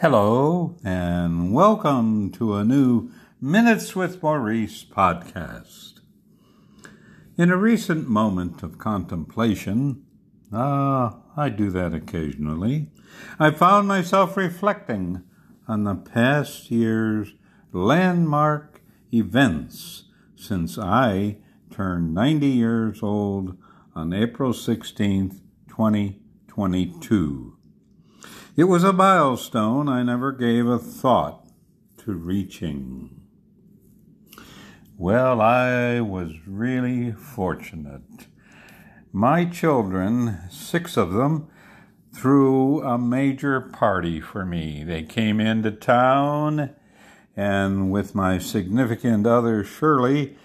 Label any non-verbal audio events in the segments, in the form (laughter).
Hello, and welcome to a new Minutes with Maurice podcast. In a recent moment of contemplation, ah, I do that occasionally, I found myself reflecting on the past year's landmark events since I turned 90 years old on April 16th, 2022. It was a milestone I never gave a thought to reaching. Well, I was really fortunate. My children, six of them, threw a major party for me. They came into town, and with my significant other, Shirley,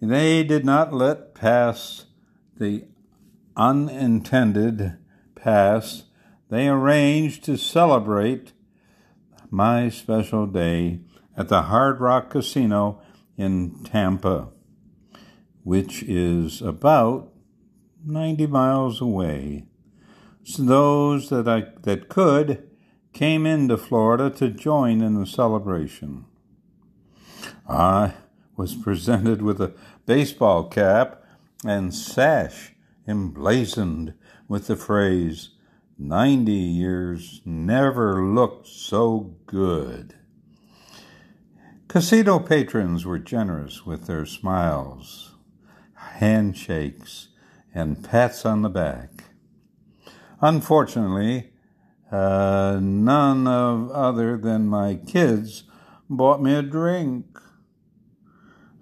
they did not let pass the unintended pass they arranged to celebrate my special day at the Hard Rock Casino in Tampa, which is about 90 miles away. So those that I that could came into Florida to join in the celebration. I was presented with a baseball cap and sash emblazoned with the phrase 90 years never looked so good. Casino patrons were generous with their smiles, handshakes, and pats on the back. Unfortunately, uh, none of other than my kids bought me a drink.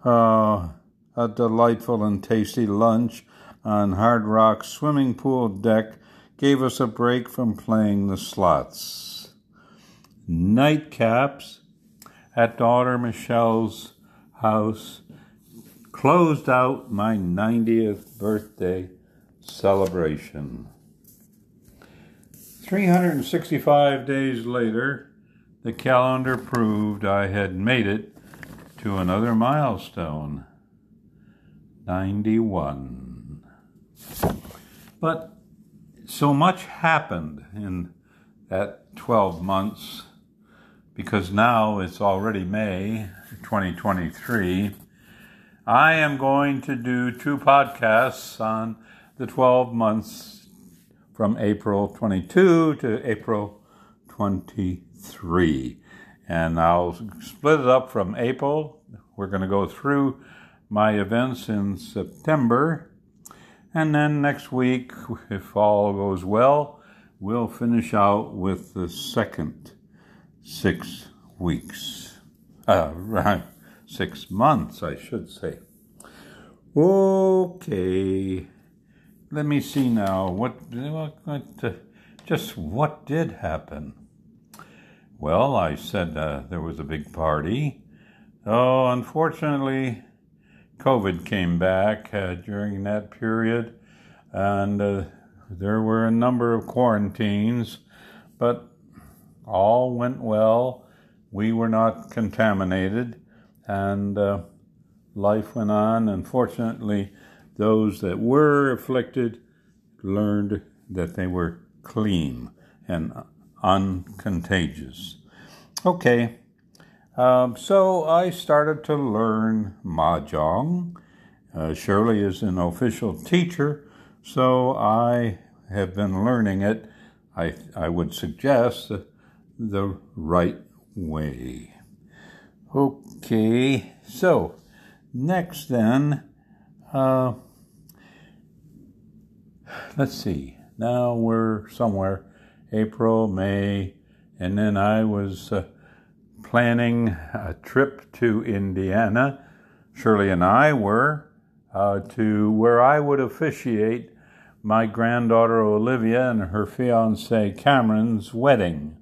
Uh, a delightful and tasty lunch on Hard Rock's swimming pool deck gave us a break from playing the slots. Nightcaps at daughter Michelle's house closed out my 90th birthday celebration. 365 days later, the calendar proved I had made it to another milestone 91. But so much happened in that 12 months because now it's already May 2023. I am going to do two podcasts on the 12 months from April 22 to April 23. And I'll split it up from April. We're going to go through my events in September and then next week, if all goes well, we'll finish out with the second six weeks. Uh, (laughs) six months, I should say. Okay, let me see now. What, what, what uh, just what did happen? Well, I said uh, there was a big party. Oh, unfortunately, COVID came back uh, during that period, and uh, there were a number of quarantines, but all went well. We were not contaminated, and uh, life went on. Unfortunately, those that were afflicted learned that they were clean and uncontagious. Okay, um, so I started to learn Mahjong. Uh, Shirley is an official teacher, so I have been learning it, I, I would suggest, the, right way. Okay, so next then, uh, let's see, now we're somewhere April, May, and then I was. Uh, planning a trip to Indiana, Shirley and I were, uh, to where I would officiate my granddaughter Olivia and her fiance Cameron's wedding.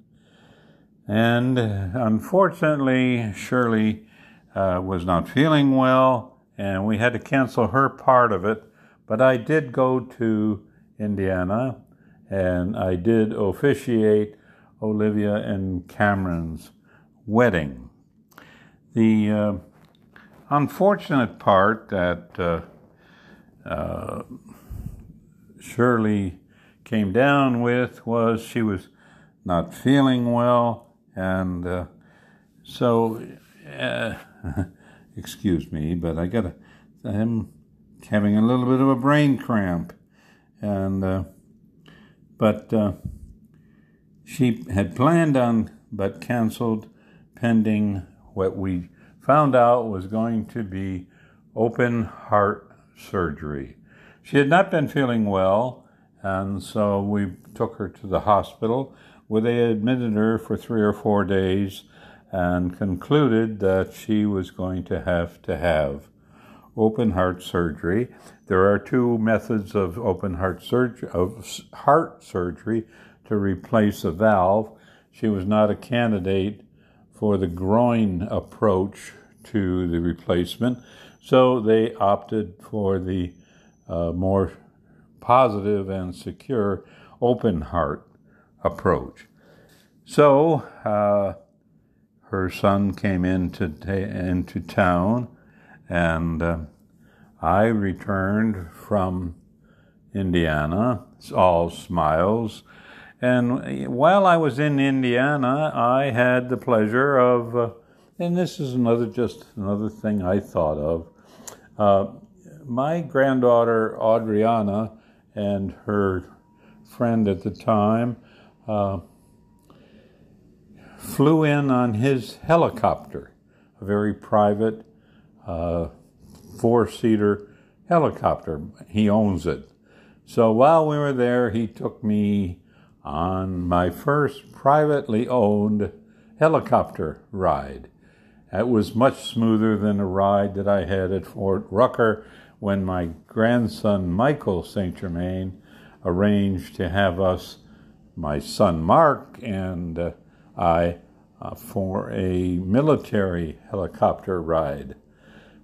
And unfortunately, Shirley uh, was not feeling well, and we had to cancel her part of it. But I did go to Indiana and I did officiate Olivia and Cameron's wedding. The uh, unfortunate part that uh, uh, Shirley came down with was she was not feeling well And uh, so, uh, (laughs) excuse me, but I got I'm having a little bit of a brain cramp. And, uh, but uh, she had planned on, but canceled pending what we found out was going to be open heart surgery. She had not been feeling well, and so we took her to the hospital where they admitted her for three or four days and concluded that she was going to have to have open heart surgery. There are two methods of open heart surgery of heart surgery to replace a valve. She was not a candidate for the groin approach to the replacement, so they opted for the uh, more positive and secure open heart approach. So uh, her son came into into town, and uh, I returned from Indiana, all smiles. And while I was in Indiana, I had the pleasure of, uh, and this is another just another thing I thought of. Uh, my granddaughter Adriana and her friend at the time uh, flew in on his helicopter, a very private uh, four seater helicopter. He owns it. So while we were there, he took me on my first privately owned helicopter ride. It was much smoother than a ride that I had at Fort Rucker when my grandson Michael St. Germain arranged to have us, my son Mark and uh, I, uh, for a military helicopter ride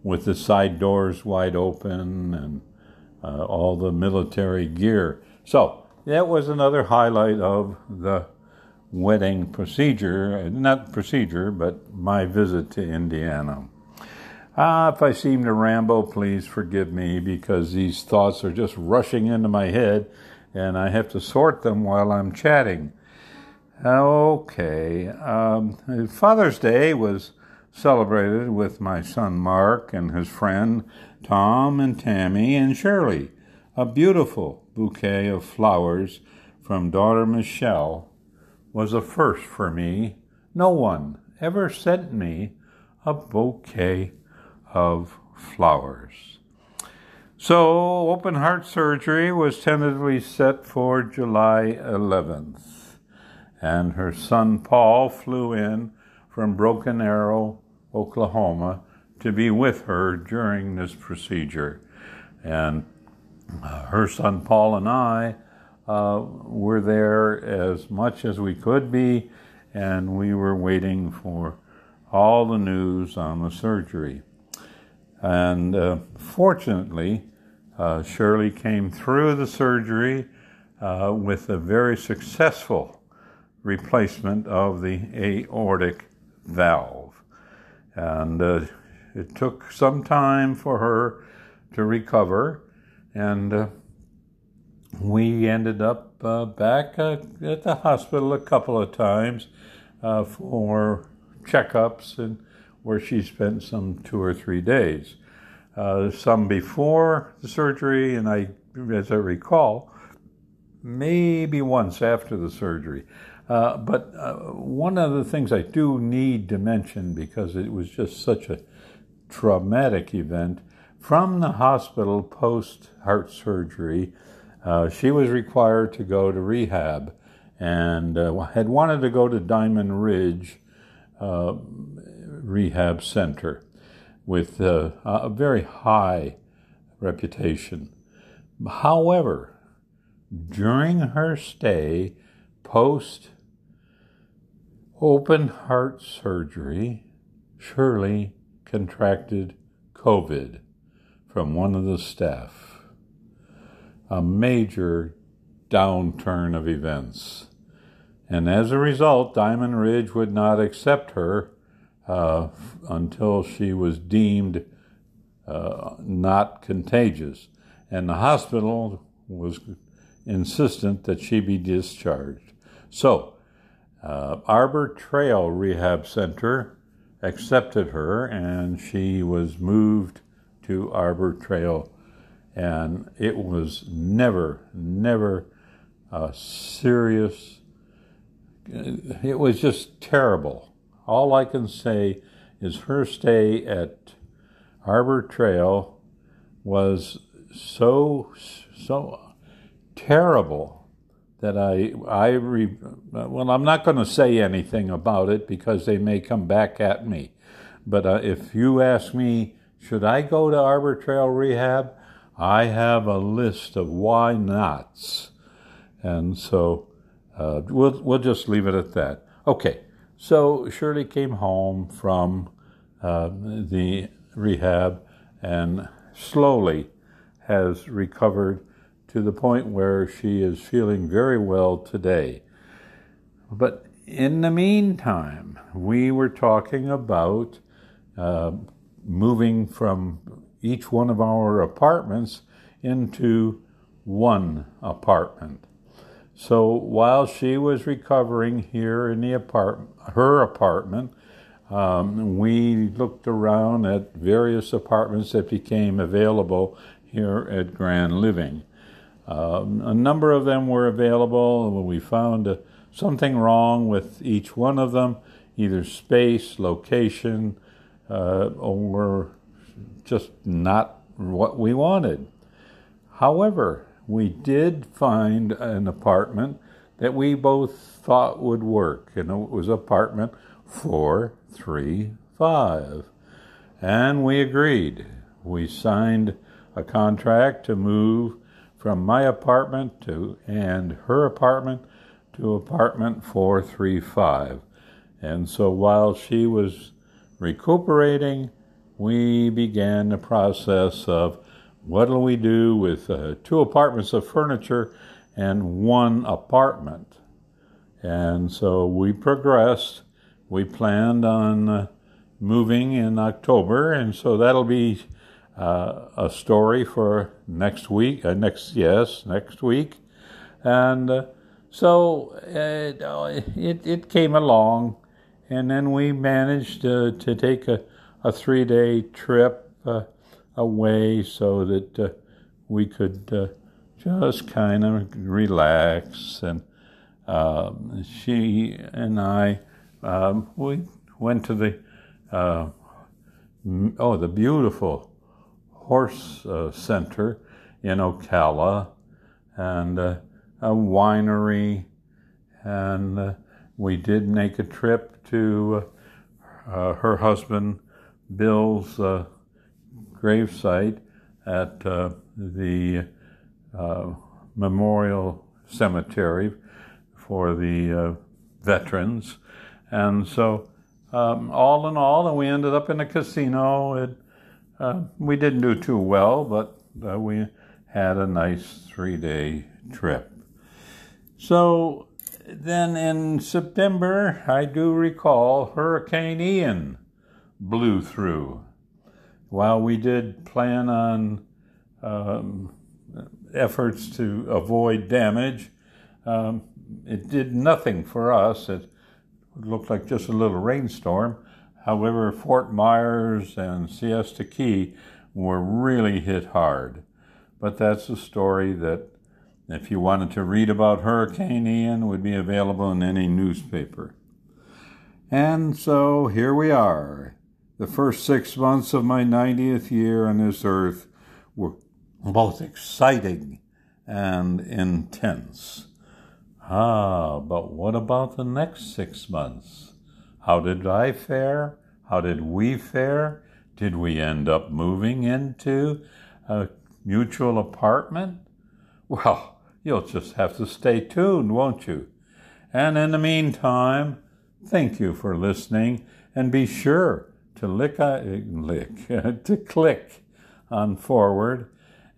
with the side doors wide open and uh, all the military gear. So that was another highlight of the wedding procedure, not procedure, but my visit to Indiana. Ah, if I seem to ramble, please forgive me because these thoughts are just rushing into my head and I have to sort them while I'm chatting. Okay, um, Father's Day was celebrated with my son Mark and his friend Tom and Tammy and Shirley. A beautiful bouquet of flowers from daughter Michelle was a first for me. No one ever sent me a bouquet of flowers. So, open heart surgery was tentatively set for July 11th, and her son Paul flew in from Broken Arrow, Oklahoma, to be with her during this procedure. And her son Paul and I uh, were there as much as we could be, and we were waiting for all the news on the surgery. And uh, fortunately, uh, Shirley came through the surgery uh, with a very successful replacement of the aortic valve. And uh, it took some time for her to recover, and uh, we ended up uh, back at the hospital a couple of times for checkups and where she spent some two or three days. Uh, some before the surgery, and I, as I recall, maybe once after the surgery. Uh, but uh, one of the things I do need to mention because it was just such a traumatic event from the hospital post heart surgery, uh, she was required to go to rehab and uh, had wanted to go to Diamond Ridge uh, rehab center with uh, a very high reputation. However, during her stay post open heart surgery, Shirley contracted COVID from one of the staff. A major downturn of events. And as a result, Diamond Ridge would not accept her uh, until she was deemed uh, not contagious. And the hospital was insistent that she be discharged. So, uh, Arbor Trail Rehab Center accepted her and she was moved to Arbor Trail. And it was never, never a serious, it was just terrible. All I can say is her stay at Arbor Trail was so, so terrible that I, I re, well, I'm not going to say anything about it because they may come back at me. But uh, if you ask me, should I go to Arbor Trail Rehab? I have a list of why nots. And so uh, we'll, we'll just leave it at that. Okay, so Shirley came home from uh, the rehab and slowly has recovered to the point where she is feeling very well today. But in the meantime, we were talking about uh, moving from each one of our apartments into one apartment. So while she was recovering here in the apartment, her apartment, um, we looked around at various apartments that became available here at Grand Living. Um, a number of them were available. We found uh, something wrong with each one of them, either space, location, uh, or just not what we wanted. However, we did find an apartment that we both thought would work, and it was apartment 435. And we agreed. We signed a contract to move from my apartment to and her apartment to apartment 435. And so while she was recuperating, we began the process of what'll we do with uh, two apartments of furniture and one apartment. And so we progressed. We planned on uh, moving in October, and so that'll be uh, a story for next week. Uh, next, yes, next week, and uh, so uh, it it came along, and then we managed to to take a a three day trip uh, away so that uh, we could just kind of relax and. Um, she and I, um, we went to the, oh, the beautiful horse uh, center in Ocala and uh, a winery. And uh, we did make a trip to uh, her husband Bill's uh, gravesite at uh, the Memorial Cemetery for the veterans. And so, um, all in all, and we ended up in a casino uh, we didn't do too well, but uh, we had a nice three day trip. So then in September, I do recall Hurricane Ian blew through. While we did plan on um, efforts to avoid damage, um, it did nothing for us. It looked like just a little rainstorm. However, Fort Myers and Siesta Key were really hit hard. But that's a story that, if you wanted to read about Hurricane Ian, would be available in any newspaper. And so here we are. The first six months of my 90th year on this earth were both exciting and intense. Ah, but what about the next six months? How did I fare? How did we fare? Did we end up moving into a mutual apartment? Well, you'll just have to stay tuned, won't you? And in the meantime, thank you for listening and be sure to lick, uh, lick (laughs) to click on forward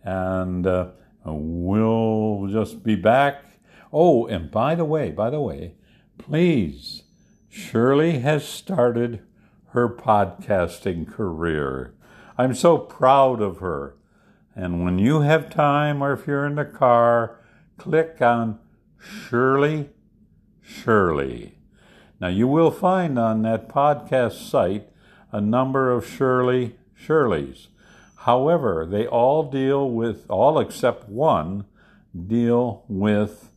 and uh, we'll just be back. Oh, and by the way, by the way, please Shirley has started her podcasting career. I'm so proud of her. And when you have time or if you're in the car, click on Shirley Shirley. Now, you will find on that podcast site a number of Shirley Shirleys. However, they all deal with, all except one, deal with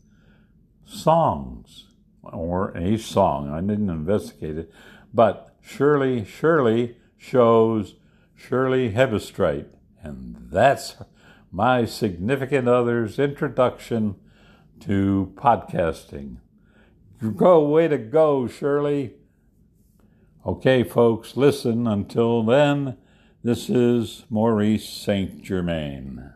songs or a song. I didn't investigate it, but Shirley Shirley shows Shirley Hebestreit, and that's my significant other's introduction to podcasting. Go, way to go, Shirley. Okay, folks, listen. Until then, this is Maurice St. Germain.